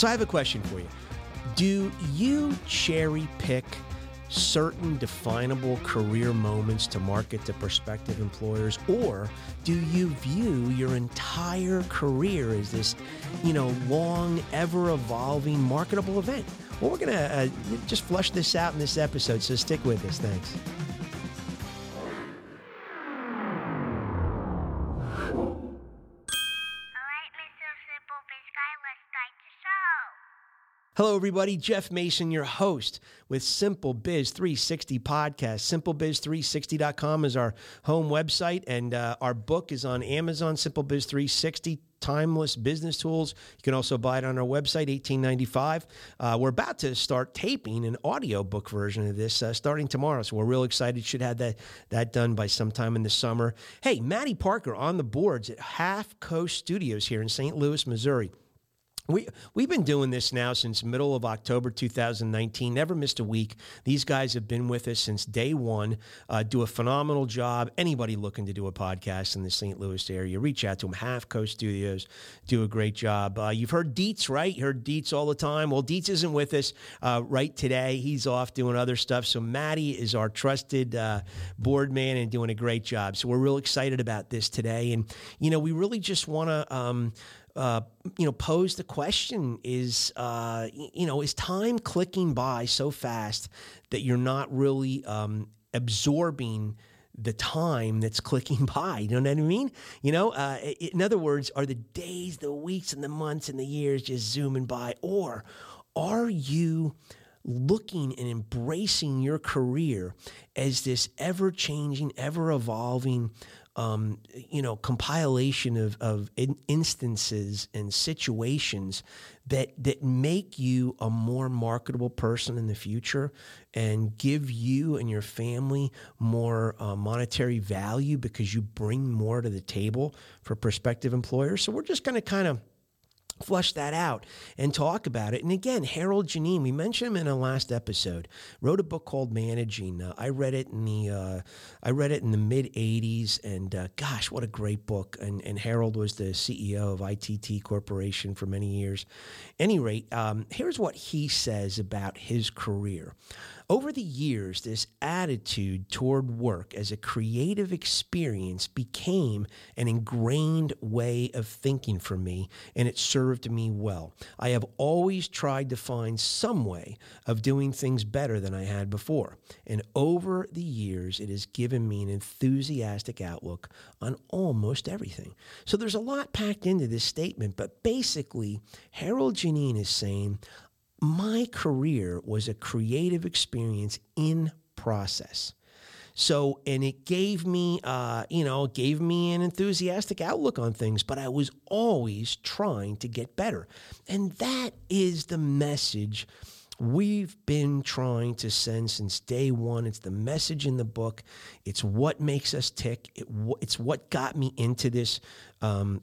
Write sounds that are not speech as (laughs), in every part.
So I have a question for you. Do you cherry pick certain definable career moments to market to prospective employers or do you view your entire career as this you know long ever evolving marketable event? Well we're going to uh, just flush this out in this episode so stick with us. Thanks Hello, everybody. Jeff Mason, your host with Simple Biz 360 podcast. SimpleBiz360.com is our home website, and uh, our book is on Amazon. Simple Biz 360 timeless business tools. You can also buy it on our website, 1895. Uh, we're about to start taping an audio book version of this uh, starting tomorrow. So we're real excited. Should have that, that done by sometime in the summer. Hey, Maddie Parker on the boards at Half Coast Studios here in St. Louis, Missouri. We we've been doing this now since middle of October 2019. Never missed a week. These guys have been with us since day one. Uh, do a phenomenal job. Anybody looking to do a podcast in the St. Louis area, reach out to them. Half Coast Studios do a great job. Uh, you've heard Dietz, right? You heard Dietz all the time. Well, Dietz isn't with us uh, right today. He's off doing other stuff. So Maddie is our trusted uh, board man and doing a great job. So we're real excited about this today. And you know, we really just want to. Um, uh, you know, pose the question: Is uh, you know, is time clicking by so fast that you're not really um, absorbing? the time that's (laughs) clicking by. You know what I mean? You know, uh, in other words, are the days, the weeks, and the months and the years just zooming by? Or are you looking and embracing your career as this ever changing, ever evolving um, you know, compilation of, of in instances and situations that that make you a more marketable person in the future and give you and your family more uh, monetary value because you bring more to the table for prospective employers. So we're just going to kind of flush that out and talk about it. And again, Harold Geneen, we mentioned him in a last episode, wrote a book called Managing. Uh, I read it in the uh, I read it in the mid '80s, and uh, gosh, what a great book! And, and Harold was the CEO of ITT Corporation for many years. Any rate, um, here's what he says about his career. Over the years, this attitude toward work as a creative experience became an ingrained way of thinking for me, and it served me well. I have always tried to find some way of doing things better than I had before, and over the years, it has given me an enthusiastic outlook on almost everything. So there's a lot packed into this statement, but basically, Harold Geneen is saying, my career was a creative experience in process. So, and it gave me, uh, you know, gave me an enthusiastic outlook on things, but I was always trying to get better. And that is the message we've been trying to send since day one. It's the message in the book. It's what makes us tick. It, it's what got me into this um,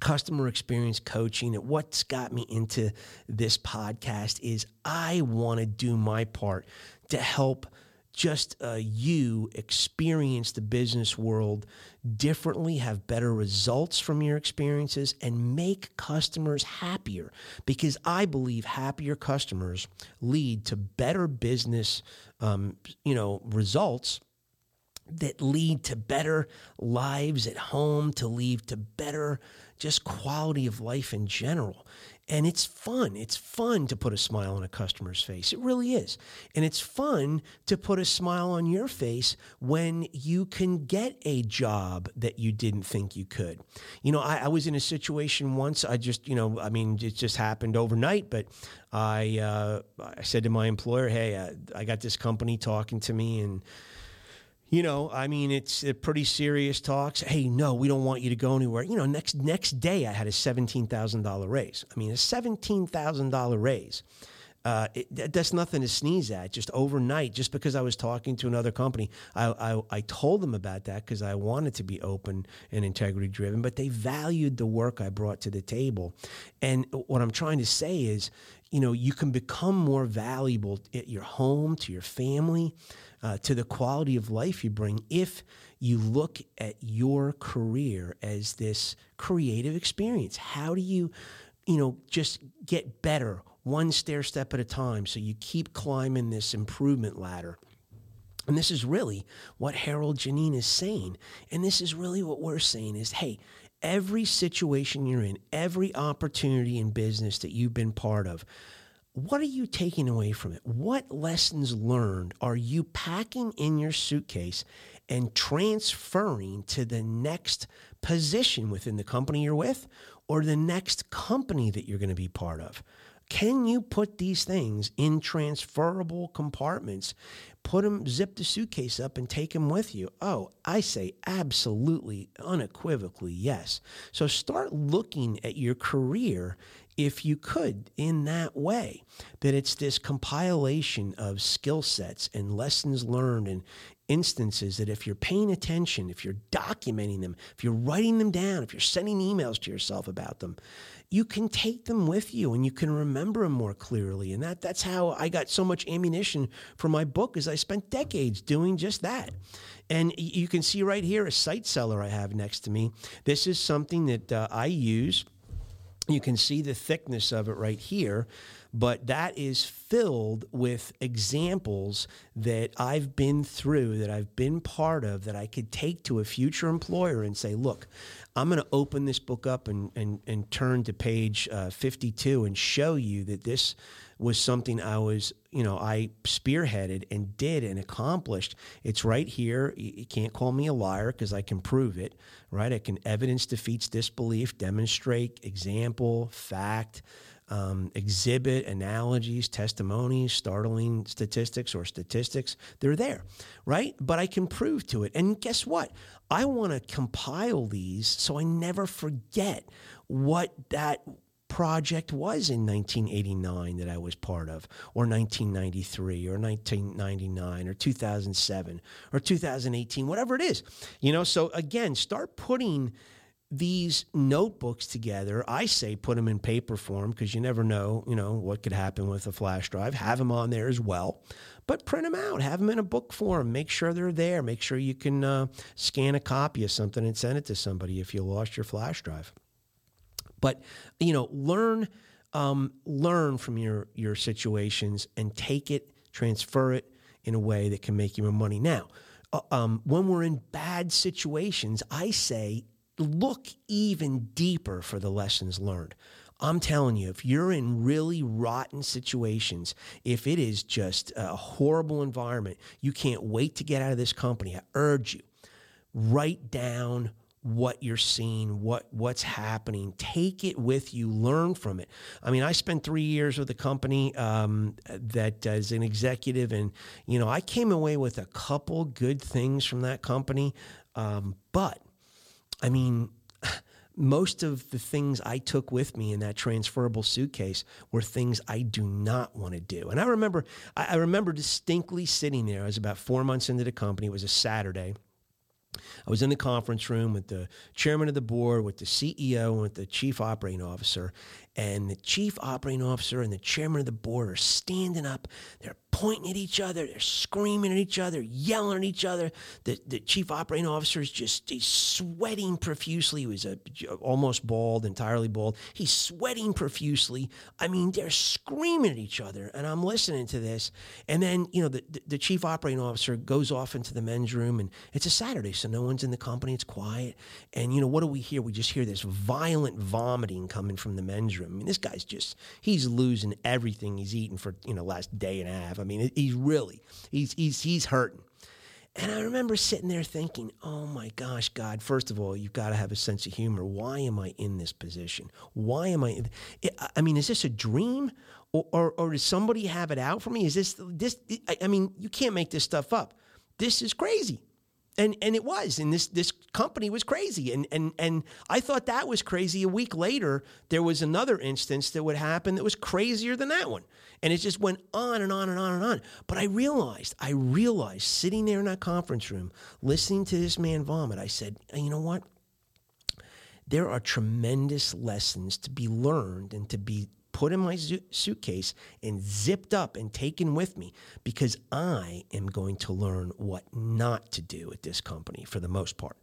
customer experience coaching and what's got me into this podcast is I want to do my part to help just uh, you experience the business world differently, have better results from your experiences, and make customers happier. Because I believe happier customers lead to better business, um, you know, results that lead to better lives at home, to lead to better just quality of life in general. And it's fun. It's fun to put a smile on a customer's face. It really is. And it's fun to put a smile on your face when you can get a job that you didn't think you could. You know, I, I was in a situation once. I just, you know, I mean, it just happened overnight, but I, uh, I said to my employer, hey, I, uh, I got this company talking to me and, you know, I mean, it's a pretty serious talks. Hey, no, we don't want you to go anywhere. You know, next next day I had a seventeen thousand dollar raise. I mean, a seventeen thousand dollar raise. Uh, it, that's nothing to sneeze at. Just overnight, just because I was talking to another company, I, I, I told them about that because I wanted to be open and integrity driven, but they valued the work I brought to the table. And what I'm trying to say is, you know, you can become more valuable at your home, to your family, uh, to the quality of life you bring if you look at your career as this creative experience. How do you you know, just get better one stair step at a time. So you keep climbing this improvement ladder. And this is really what Harold Geneen is saying. And this is really what we're saying is, hey, every situation you're in, every opportunity in business that you've been part of, what are you taking away from it? What lessons learned are you packing in your suitcase and transferring to the next position within the company you're with or the next company that you're going to be part of? Can you put these things in transferable compartments? Put them, zip the suitcase up, and take them with you. Oh, I say absolutely, unequivocally, yes. So start looking at your career if you could in that way that it's this compilation of skill sets and lessons learned and instances that if you're paying attention if you're documenting them if you're writing them down if you're sending emails to yourself about them you can take them with you and you can remember them more clearly. And that that's how I got so much ammunition for my book is I spent decades doing just that. And you can see right here a site seller I have next to me. This is something that uh, I use you can see the thickness of it right here, but that is filled with examples that I've been through, that I've been part of, that I could take to a future employer and say, look, I'm going to open this book up and, and, and turn to page uh, 52 and show you that this was something I was, you know, I spearheaded and did and accomplished. It's right here. You can't call me a liar because I can prove it, right? I can evidence defeats disbelief, demonstrate, example, fact, um, exhibit, analogies, testimonies, startling statistics or statistics. They're there, right? But I can prove to it. And guess what? I want to compile these so I never forget what that project was in 1989 that I was part of, or 1993, or 1999, or 2007, or 2018, whatever it is. You know, so again, start putting these notebooks together. I say put them in paper form because you never know, you know, what could happen with a flash drive. Have them on there as well, but print them out. Have them in a book form. Make sure they're there. Make sure you can uh, scan a copy of something and send it to somebody if you lost your flash drive. But you know, learn um, learn from your your situations and take it, transfer it in a way that can make you more money. Now, uh, um, when we're in bad situations, I say look even deeper for the lessons learned. I'm telling you, if you're in really rotten situations, if it is just a horrible environment, you can't wait to get out of this company. I urge you, write down what you're seeing, what what's happening. Take it with you, learn from it. I mean, I spent three years with a company um, that an executive, and you know, I came away with a couple good things from that company. Um, but I mean, (sighs) most of the things I took with me in that transferable suitcase were things I do not want to do. And I remember, I remember distinctly sitting there. I was about four months into the company. It was a Saturday I was in the conference room with the chairman of the board, with the CEO, and with the chief operating officer. And the chief operating officer and the chairman of the board are standing up. They're pointing at each other. They're screaming at each other, yelling at each other. The, the chief operating officer is just he's sweating profusely. He was a, almost bald, entirely bald. He's sweating profusely. I mean, they're screaming at each other. And I'm listening to this. And then, you know, the, the, the chief operating officer goes off into the men's room. And it's a Saturday, so no one's in the company. It's quiet. And, you know, what do we hear? We just hear this violent vomiting coming from the men's room. I mean, this guy's just, he's losing everything he's eaten for, you know, last day and a half. I mean, he's really, he's, he's, he's hurting. And I remember sitting there thinking, oh my gosh, God, first of all, you've got to have a sense of humor. Why am I in this position? Why am I? I mean, is this a dream? Or, or, or does somebody have it out for me? Is this, this, I mean, you can't make this stuff up. This is crazy and and it was and this this company was crazy. And and and I thought that was crazy. A week later there was another instance that would happen that was crazier than that one. And it just went on and on and on and on. But I realized I realized sitting there in that conference room listening to this man vomit I said you know what? There are tremendous lessons to be learned and to be put in my suitcase and zipped up and taken with me because I am going to learn what not to do at this company for the most part.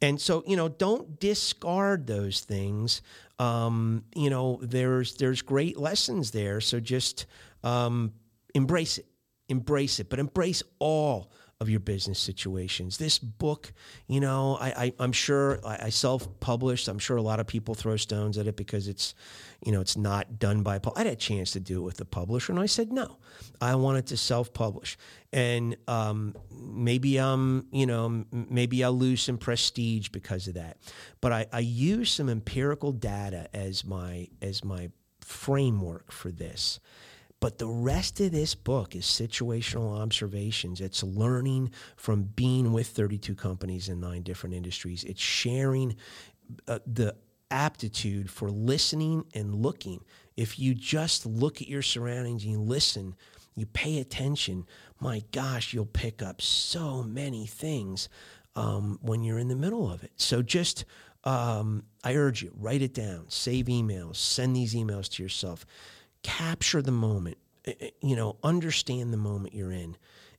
And so, you know, don't discard those things. Um, you know, there's there's great lessons there. So just um, embrace it, embrace it, but embrace all of your business situations. This book, you know, I, I am sure I, I self-published. I'm sure a lot of people throw stones at it because it's, you know, it's not done by. I had a chance to do it with the publisher, and I said no. I wanted to self-publish, and um, maybe I'm, you know, maybe I'll lose some prestige because of that. But I, I use some empirical data as my as my framework for this. But the rest of this book is situational observations. It's learning from being with 32 companies in nine different industries. It's sharing uh, the aptitude for listening and looking. If you just look at your surroundings and you listen, you pay attention, my gosh, you'll pick up so many things um, when you're in the middle of it. So just, um, I urge you, write it down, save emails, send these emails to yourself capture the moment, eh, eh, you know, understand the moment you're in.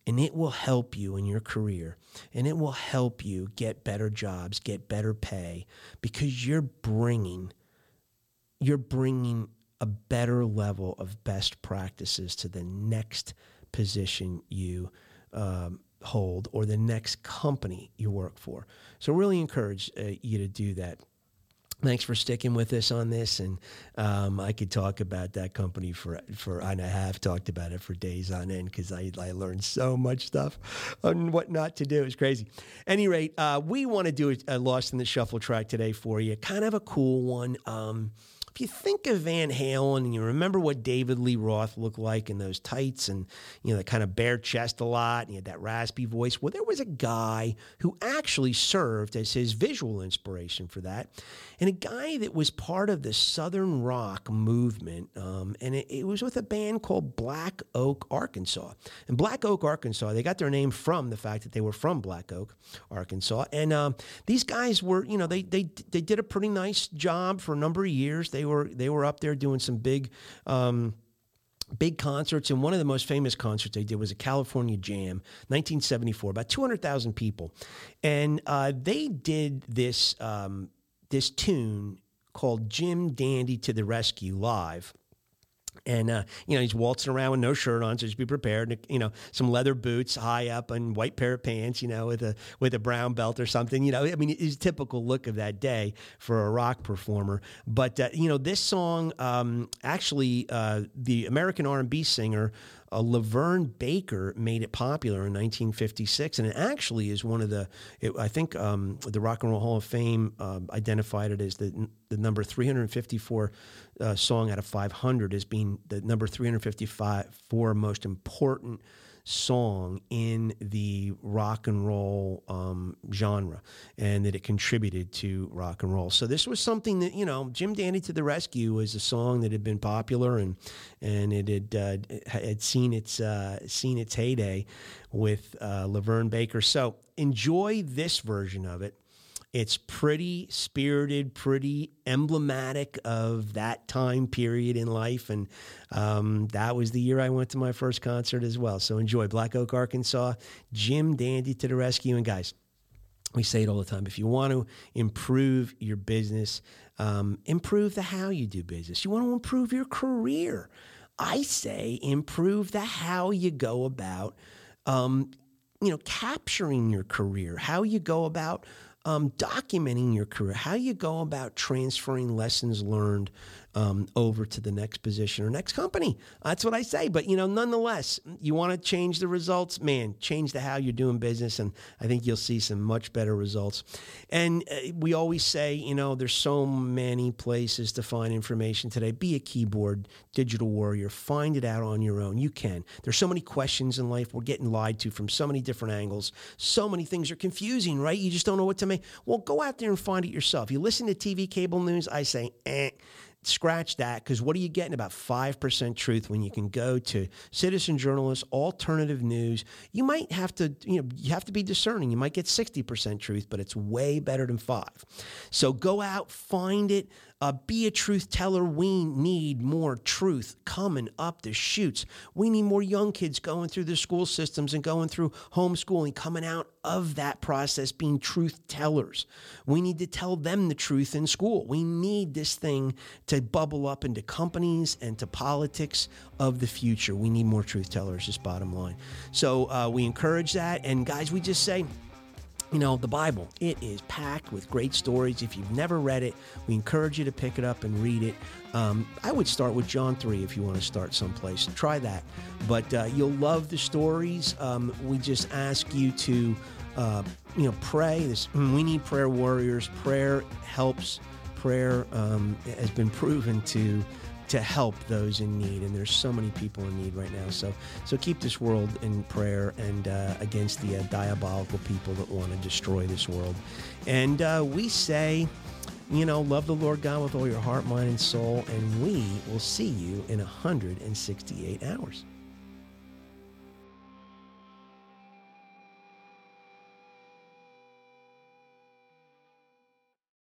And it will help you in your career and it will help you get better jobs, get better pay because you're bringing you're bringing a better level of best practices to the next position you um, hold or the next company you work for. So, really encourage uh, you to do that thanks for sticking with us on this. And um, I could talk about that company for, for and I have talked about it for days on end because I, I learned so much stuff on what not to do. It's crazy. Any rate, uh, we want to do a, a, Lost in the Shuffle track today for you. Kind of a cool one. Um, if you think of Van Halen and you remember what David Lee Roth looked like in those tights and you know that kind of bare chest a lot and he had that raspy voice, well, there was a guy who actually served as his visual inspiration for that, and a guy that was part of the Southern rock movement, um, and it, it, was with a band called Black Oak, Arkansas. And Black Oak, Arkansas, they got their name from the fact that they were from Black Oak, Arkansas, and um, these guys were, you know, they they they did a pretty nice job for a number of years. They they were they were up there doing some big. Um, big concerts and one of the most famous concerts they did was a california jam 1974 about 200000 people and uh, they did this um, this tune called jim dandy to the rescue live and uh, you know he's waltzing around with no shirt on, so just be prepared. You know, some leather boots, high up, and white pair of pants. You know, with a with a brown belt or something. You know, I mean, it's typical look of that day for a rock performer. But uh, you know, this song um, actually, uh, the American R and B singer uh, LaVern Baker made it popular in 1956, and it actually is one of the. It, I think um, the Rock and Roll Hall of Fame uh, identified it as the the number 354 uh, song out of 500 as being the number 354 most important song in the rock and roll um, genre and that it contributed to rock and roll. So this was something that, you know, Jim Dandy to the Rescue was a song that had been popular and and it had uh, had seen its uh, seen its heyday with uh, LaVern Baker. So enjoy this version of it. It's pretty spirited, pretty emblematic of that time period in life. And um, that was the year I went to my first concert as well. So enjoy Black Oak, Arkansas. Jim Dandy to the rescue. And guys, we say it all the time. If you want to improve your business, um, improve the how you do business. You want to improve your career. I say improve the how you go about, um, you know, capturing your career, how you go about um, documenting your career, how you go about transferring lessons learned um, over to the next position or next company. That's what I say. But you know, nonetheless, you want to change the results, man. Change the how you're doing business, and I think you'll see some much better results. And uh, we always say, you know, there's so many places to find information today. Be a keyboard digital warrior. Find it out on your own. You can. There's so many questions in life. We're getting lied to from so many different angles. So many things are confusing, right? You just don't know what to Well, go out there and find it yourself. You listen to TV, cable news. I say, eh scratch that because what are you getting about 5% truth when you can go to citizen journalists alternative news you might have to you know you have to be discerning you might get 60% truth but it's way better than 5 so go out find it Uh, be a truth teller. We need more truth coming up the chutes. We need more young kids going through the school systems and going through homeschooling, coming out of that process being truth tellers. We need to tell them the truth in school. We need this thing to bubble up into companies and to politics of the future. We need more truth tellers, just bottom line. So uh, we encourage that. And guys, we just say, you know, the Bible, it is packed with great stories. If you've never read it, we encourage you to pick it up and read it. Um, I would start with John 3 if you want to start someplace. Try that. But uh, you'll love the stories. Um, we just ask you to, uh, you know, pray. This, we need prayer warriors. Prayer helps. Prayer um, has been (laughs) proven to to help those in need. And there's so many people in need right now. So, so keep this world in prayer and uh, against the uh, diabolical people that want to destroy this world. And uh, we say, you know, love the Lord God with all your heart, mind, and soul. And we will see you in 168 hours.